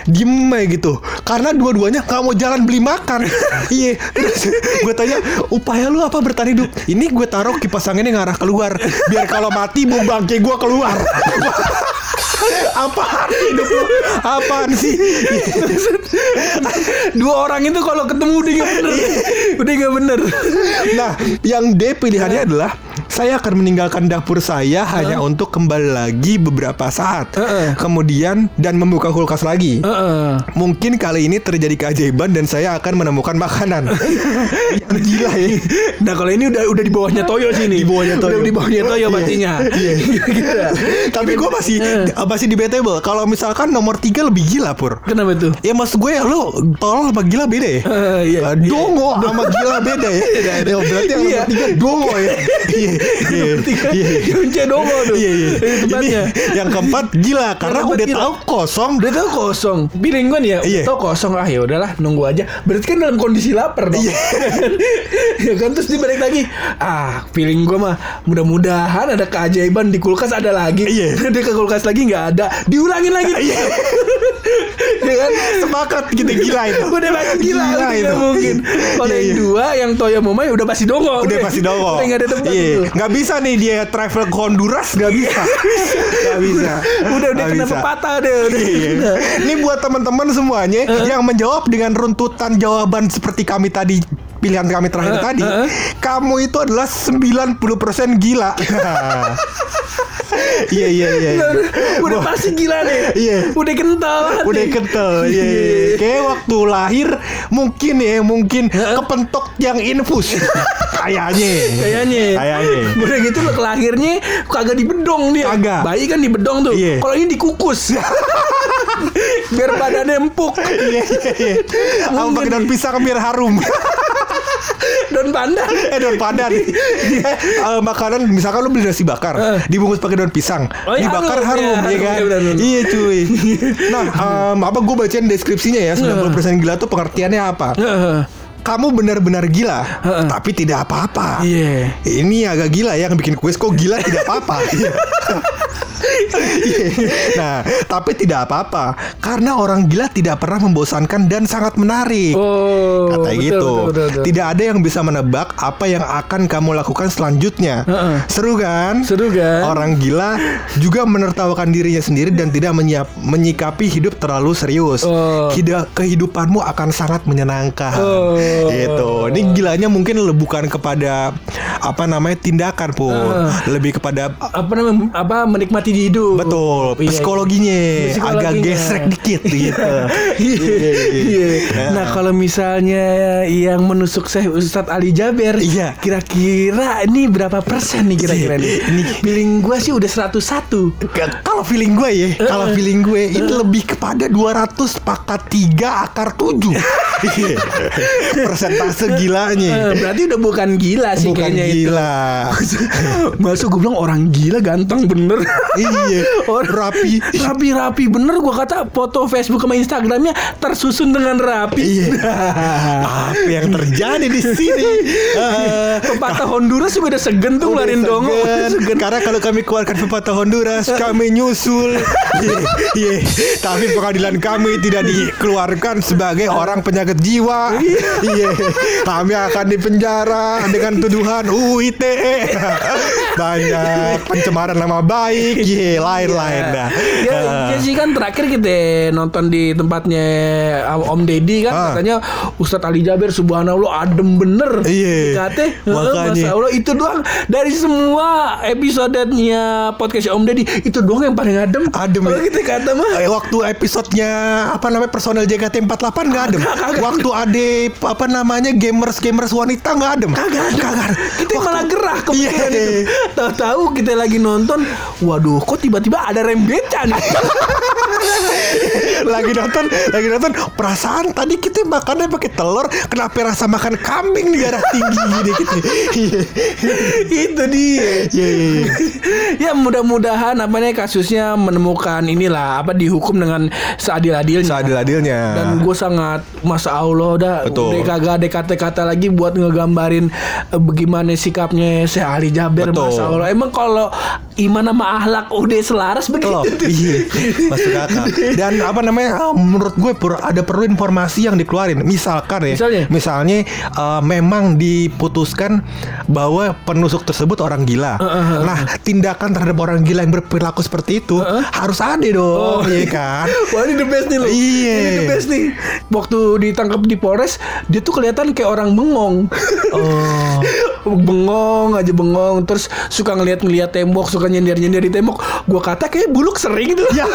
Diem aja gitu. Karena dua-duanya nggak mau jalan beli makan. iya. Terus gue tanya, upaya lu apa bertahan hidup? Ini gue taruh kipas anginnya ngarah keluar. Biar kalau mati bau bangke gue keluar. Apaan hidup lu? Apaan sih? Dua orang itu kalau ketemu udah gak bener Udah gak bener Nah, yang D pilihannya adalah saya akan meninggalkan dapur saya hanya untuk kembali lagi beberapa saat. Heeh. Kemudian dan membuka kulkas lagi. Heeh. Mungkin kali ini terjadi keajaiban dan saya akan menemukan makanan. yang gila ya. Nah kalau ini udah udah di bawahnya Toyo sih nih Di bawahnya Toyo. Udah di bawahnya Toyo Iya. pastinya Iya. Gitu. Tapi gue masih masih debatable. Kalau misalkan nomor tiga lebih gila pur. Kenapa tuh? Ya maksud gue ya lu tolol sama gila beda ya. Eh, iya. Dongo sama gila beda ya. ya berarti yang Iya. nomor tiga dongo ya. Iya. Iya. Iya. Yang C dongo tuh Iya iya. Tempatnya yang keempat gila karena udah tahu kosong. Udah tahu kosong Piring gue nih ya Iya. Udah tahu kosong Ah ya udahlah nunggu aja Berarti kan dalam kondisi lapar dong Iya. Ya kan terus dia balik lagi Ah piring gue mah Mudah-mudahan ada keajaiban Di kulkas ada lagi Iya. Dia ke kulkas lagi nggak ada Diulangin lagi Iya. Ya kan Sepakat gitu gila itu. Udah pasti gila, Gila itu. mungkin. Kalau Iya, yang iya. dua yang Toyo Momai udah pasti dongo. Udah pasti dongo. Udah nggak ada tempat Iya. itu. Nggak bisa nih dia travel ke Honduras nggak bisa. Nggak bisa. Udah udah kena pepatah deh. Udah. Iya. Ini buat teman-teman semuanya yang menjawab dengan runtutan jawaban seperti kami tadi pilihan kami terakhir Eh, tadi, eh. kamu itu adalah 90% gila. Iya iya iya. iya. Udah pasti gila nih. Iya. Udah kental. Udah kental iya, iya. Kayak waktu lahir mungkin ya mungkin kepentok yang infus Kayaknya Kayaknya. Kayaknya Udah gitu lo kelahirnya kagak di bedong dia. Kagak. Bayi kan di bedong tuh. Iya. Kalau ini dikukus. Biar badannya empuk. Iya iya iya Aku pakai daun pisang biar harum Daun pandan. Eh daun pandan eh, Makanan misalkan lu beli nasi bakar Eh. Dibungkus pakai daun pisang Oh, iya, Dibakar harum, harum, iya, ya kan harum, iya, benar, benar. Iya cuy Nah em, apa gue bacain deskripsinya ya 90% gila tuh pengertiannya apa Heeh. Kamu benar-benar gila Heeh. Tapi tidak apa-apa Iya. Ini agak gila ya yang bikin kuis kok gila tidak apa-apa. Nah, tapi tidak apa-apa karena orang gila tidak pernah membosankan dan sangat menarik. Oh. Kata betul, gitu. betul, betul, betul. Tidak ada yang bisa menebak apa yang akan kamu lakukan selanjutnya. Heeh. Seru kan? Seru kan? Orang gila juga menertawakan dirinya sendiri dan tidak menyiap- menyikapi hidup terlalu serius. Oh. Hida- kehidupanmu akan sangat menyenangkan. Oh. Gitu. Ini gilanya mungkin bukan kepada apa namanya tindakan pun, Ah. lebih kepada apa namanya apa menikmati mati hidup. Betul, Iya. psikologinya, agak Psikologinya. gesrek dikit gitu. Iya. Iya. Nah kalau misalnya yang menusuk saya Ustadz Ali Jaber, Iya. kira-kira ini berapa persen nih kira-kira nih? Ini- Feeling gue sih udah 101 K- Kalau feeling gue ya, kalau feeling gue ini lebih kepada 200 pangkat 3 akar 7 Iya. Persentase gilanya Berarti udah bukan gila sih Bukan kayaknya itu. gila Masuk gue bilang orang gila ganteng bener Iya, Orang rapi. Rapi-rapi bener Gue kata foto Facebook sama Instagramnya Tersusun dengan rapi Iya. Apa yang terjadi di sini? Pepatah Honduras juga udah segen tuh dongo. Udah segen. Karena kalau kami keluarkan pepatah Honduras Kami nyusul Iya, iya. Tapi pengadilan kami tidak dikeluarkan Sebagai orang penyakit jiwa Iya Kami akan dipenjara Dengan tuduhan UITE Banyak pencemaran nama baik Iya lain-lain dah Ya, Eh, ya sih kan terakhir kita nonton di tempatnya Om Deddy kan Ah. katanya Ustadz Ali Jaber subhanallah adem bener. Iya. Kata, Makanya. Allah itu doang dari semua episodenya podcast Om Deddy itu doang yang paling adem. Adem, Kalau ya. kita kata mah Eh, waktu episodenya apa namanya personel JKT48 nggak adem. Kagak. Waktu ade apa namanya gamers gamers wanita nggak adem. Kagak kagak. Kita malah gerah Iya. kepikiran itu. Tahu-tahu kita lagi nonton, waduh kok tiba-tiba ada rembecan. lagi nonton, lagi nonton. Perasaan tadi kita makannya pakai telur, kenapa rasa makan kambing di darah tinggi gini gitu. Itu dia. Iya, iya, iya. ya mudah-mudahan apa nih kasusnya menemukan inilah apa dihukum dengan seadil-adilnya. Seadil-adilnya. Dan gue sangat masa Allah dah Betul. udah kagak ada kata-kata lagi buat ngegambarin eh, bagaimana sikapnya Syekh Ali Jaber Betul. masa Allah. Emang kalau iman sama akhlak udah selaras Loh, begitu. iya, masuk akal. Dan apa namanya? Ah, Menurut gue per- ada perlu informasi yang dikeluarin. Misalkan ya, Misalnya? misalnya eh, memang diputuskan bahwa penusuk tersebut orang gila. Nah, tindakan terhadap orang gila yang berperilaku seperti itu harus ada dong, iya kan? Wah ini the best nih loh Iya. Ini the best nih Waktu ditangkap di Polres Dia tuh kelihatan kayak orang bengong Oh, bengong aja bengong terus suka ngeliat-ngeliat tembok suka nyender-nyender di tembok gua kata kayak buluk sering tuh Ya.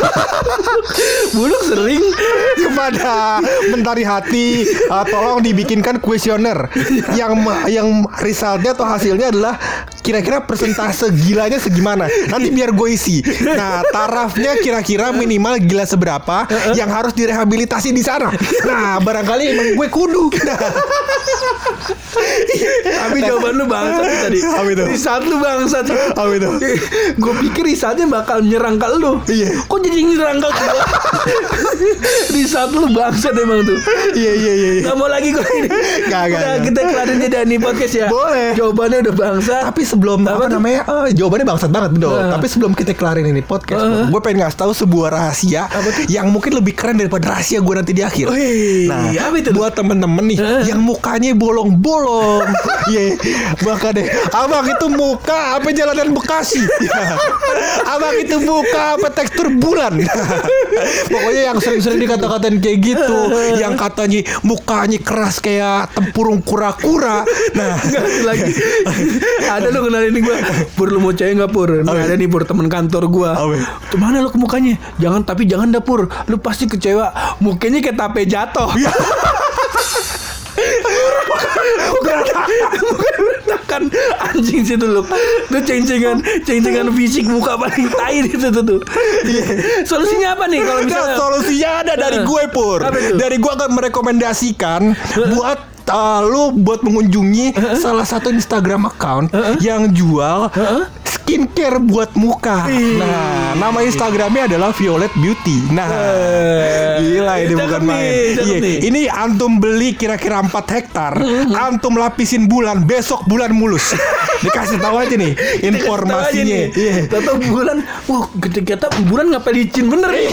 buluk sering kepada mentari hati eh, tolong dibikinkan kuesioner. Yang yang resultnya atau hasilnya adalah kira-kira persentase gilanya segimana. Nanti biar gue isi. Nah tarafnya kira-kira minimal gila seberapa yang harus direhabilitasi di sana. Nah barangkali emang gue kudu. Nah, tapi jawaban lu bangsat tadi. Apa itu? Risat lu bangsat. Apa itu? gue pikir Risatnya bakal nyerang ke lu. Iya. kok jadi nyerang ke gua Risat lu bangsat emang tuh iya iya iya iya. Gak mau lagi gue ini Nggak, nggak, Udah kita kelarin aja nih podcast ya Boleh. Jawabannya udah bangsat Tapi sebelum apa, Apa namanya eh, jawabannya bangsat banget betul. Nah. Tapi sebelum kita kelarin ini podcast, Uh. gue pengen ngasih tahu sebuah rahasia yang mungkin lebih keren daripada rahasia gue nanti di akhir. Wih, nah, apa itu? buat temen-temen nih Uh. yang mukanya bolong-bolong, Iya, maka deh, abang itu muka apa jalanan Bekasi, Ya. abang itu muka apa tekstur bulan, pokoknya yang sering-sering dikata-katain kayak gitu, yang katanya mukanya keras kayak tempurung kura-kura, nah. Lagi. Ada lu kenalin gue Pur lu mau cewek gak Pur? Nih, Ada nih Pur temen kantor gue? Ke mana lu ke mukanya? Jangan tapi jangan dah Pur. Lu pasti kecewa. Mukanya kayak tape jatuh Bukan berantakan Anjing situ lu Itu ceng-cengan Ceng-cengan fisik muka paling tai itu tuh. Tuh Solusinya apa nih Kalau misalnya? Solusinya ada dari gue pur. Dari gue akan merekomendasikan buat uh, lu buat mengunjungi salah satu Instagram account yang jual skincare buat muka. Nah, nama Instagramnya adalah Violet Beauty. Nah, gila ini bukan nih, main. Iya, ini antum beli kira-kira 4 hektar, antum lapisin bulan, besok bulan mulus. Dikasih tahu aja nih informasinya. Iya. Tahu bulan, wah ketika bulan ngapa licin bener nih.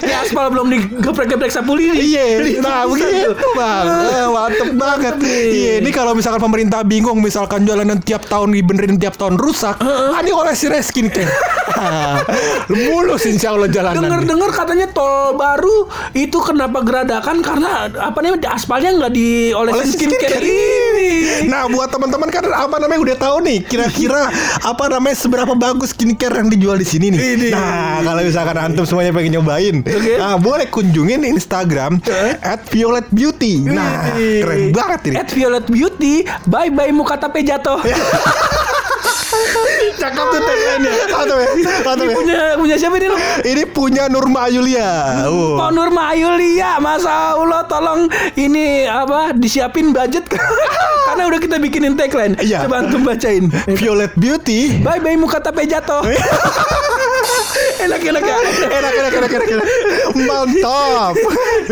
Kayak aspal belum digeprek-geprek sapu lidi. Iya, nah begitu bang, Eh, mantep banget. nih. Iya, ini kalau misalkan pemerintah bingung, misalkan jalanan tiap tahun dibenerin tiap tahun rusak, ada Ini olesi skincare. Mulus insya Allah jalanan. Dengar-dengar katanya tol baru itu kenapa geradakan karena apa namanya aspalnya nggak diolesin Olesi skincare, ini. Nah buat teman-teman kan apa namanya udah tahu nih kira-kira apa namanya seberapa bagus skincare yang dijual di sini nih. Ini. Nah kalau misalkan antum semuanya pengen nyobain, Oke. nah boleh kunjungin Instagram at Violet Beauty. Nah keren banget ini. At Violet Beauty, bye bye muka tape jatuh. Cakep tuh tagline-nya. Atau ya? Atau Ini ya? punya punya siapa ini lo? Ini punya Nurma Ayulia. Oh. Pak Nurma Ayulia, masa Allah tolong ini apa disiapin budget karena udah kita bikinin tagline. Iya. Coba antum bacain. Violet Beauty. Bye bye muka tape jatuh. enak enak ya. enak enak enak enak enak. mantap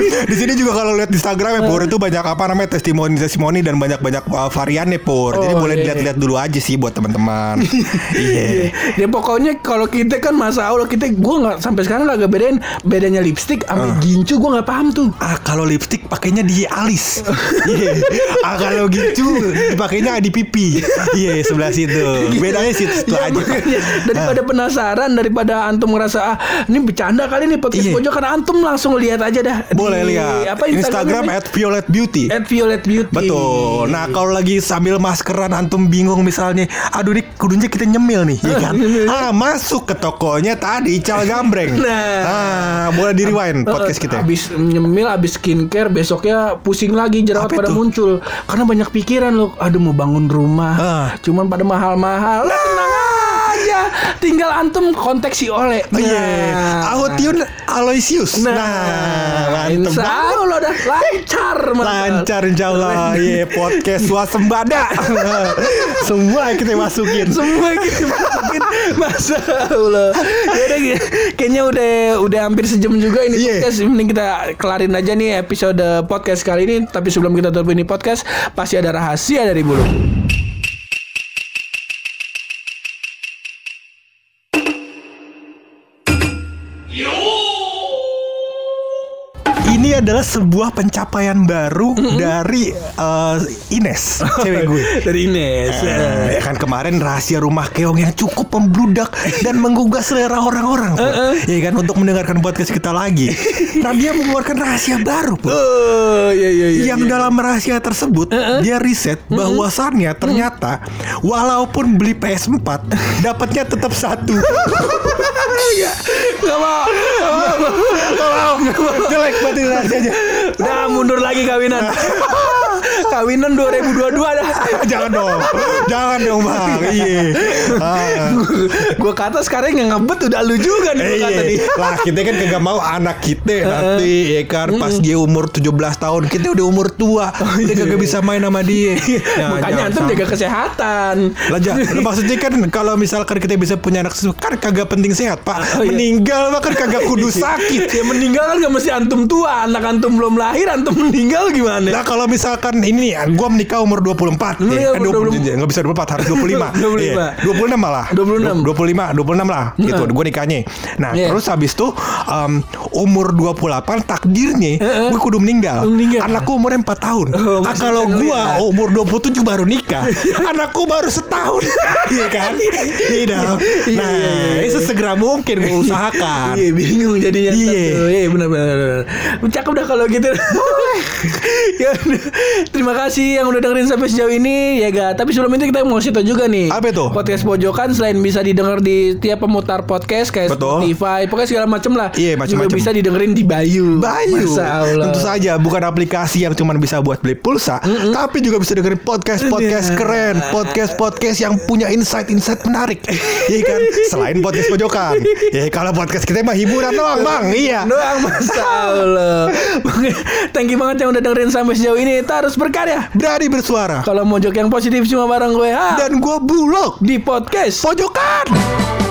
di sini juga kalau lihat di Instagram ya Pur itu banyak apa namanya testimoni testimoni dan banyak banyak uh, variannya Pur jadi Oh, boleh iya. dilihat-lihat dulu aja sih buat teman-teman iya Ya pokoknya kalau kita kan masa Allah kita gue nggak sampai sekarang nggak bedain bedanya lipstick sama gincu gue nggak paham tuh. Ah kalau lipstick pakainya di alis. Iya. ah kalau gitu dipakainya di pipi. Iya sebelah situ. Bedanya situ Ya, aja. makanya daripada penasaran daripada antum ngerasa ah ini bercanda kali nih podcast Iya. pojokan antum langsung lihat aja dah Boleh di- lihat. apa Instagram Instagramnya? at Violet Beauty. at Violet Beauty Betul. Nah kalau lagi sambil maskeran antum bingung misalnya, aduh nih kudunya kita nyemil nih, ya kan? Ah masuk ke tokonya tadi Cal Gambreng. Nah. ah boleh di rewind podcast kita. Abis nyemil, abis skincare, besoknya pusing lagi jerawat pada itu? muncul. Karena banyak pikiran loh. Aduh mau bangun rumah, Ah. cuman pada mahal-mahal. Lah tenang tinggal antum kontak si Ole. Oh iya, Autiun Aloysius. Nah, mantep insya banget. Allah dah lancar, mantap. Lancar insya Allah Iya podcast swasembada Semua kita masukin Semua kita masukin Masa Allah Yaudah gitu. Kayaknya udah Udah hampir sejam juga ini Iya. podcast Mending kita kelarin aja nih episode podcast kali ini Tapi sebelum kita tutup ini podcast Pasti ada rahasia dari bulu adalah sebuah pencapaian baru dari eh, Ines Cewek gue. Dari Ines Eh, ya. kan kemarin rahasia rumah keong yang cukup membludak dan menggugah selera orang-orang Pur. ya kan untuk mendengarkan podcast kita lagi. Nah dia mengeluarkan rahasia baru. Oh iya iya iya yang dalam rahasia tersebut dia riset bahwasannya ternyata walaupun beli PS4 dapatnya tetap satu. Gak mau Gak mau Gak mau Gak mau. Jelek banget ini rahasianya Udah mundur lagi kawinan. Kawinan 2022 dah. Jangan dong. Jangan dong bang. Iya. Ah. Gue kata sekarang yang ngebet udah lu juga nih Eh, gua kata nih iya. Lah kita kan kagak mau anak kita nanti ya kan? Pas dia umur 17 tahun kita udah umur tua. Kita kagak bisa main sama dia. Nah, Makanya antum jaga kesehatan. Lah maksudnya kan kalau misalkan kita bisa punya anak kan kagak penting sehat pak. Oh, iya. meninggal mah kan kagak kudu sakit. Ya meninggal kan gak mesti antum tua Anak antum belum lahir Antum meninggal gimana Nah kalau misalkan ini nih Gue menikah umur 24 Iya, eh, umur 20, Nggak bisa 24 harus 25 25. Iya, 26 malah 26. 25 26 lah Gitu gue nikahnya Nah Iya. terus habis itu um, Umur 28 takdirnya Gue kudu meninggal Meninggal. Anakku umurnya 4 tahun Oh, Ah, masih Kalau gue ngeliat. umur 27 baru nikah Anakku baru setahun Iya kan Iya. Iya, Nah iya, iya. ini sesegera mungkin gue usahakan Iya bingung jadinya Iya. Iya benar benar. Benar. Cakep dah kalau gitu. ya, udah. terima kasih yang udah dengerin sampai sejauh ini ya ga. Tapi sebelum itu kita mau cerita juga nih. Apa itu? Podcast pojokan selain bisa didengar di tiap pemutar podcast kayak Betul. Spotify, pokoknya segala macem lah. Iya, macem-macem. Juga bisa didengerin di Bayu. Bayu. Tentu saja bukan aplikasi yang cuma bisa buat beli pulsa Tapi juga bisa dengerin podcast-podcast Iya. keren Podcast-podcast yang punya insight-insight menarik Iya kan Selain podcast pojokan Ya kalau podcast kita mah hiburan doang bang Iya Doang Makanya, Thank you banget yang udah dengerin sampai sejauh ini. Terus berkarya. Berani bersuara. Kalau mojok yang positif cuma bareng gue ha, Dan gue bulog. Di podcast. Pojokan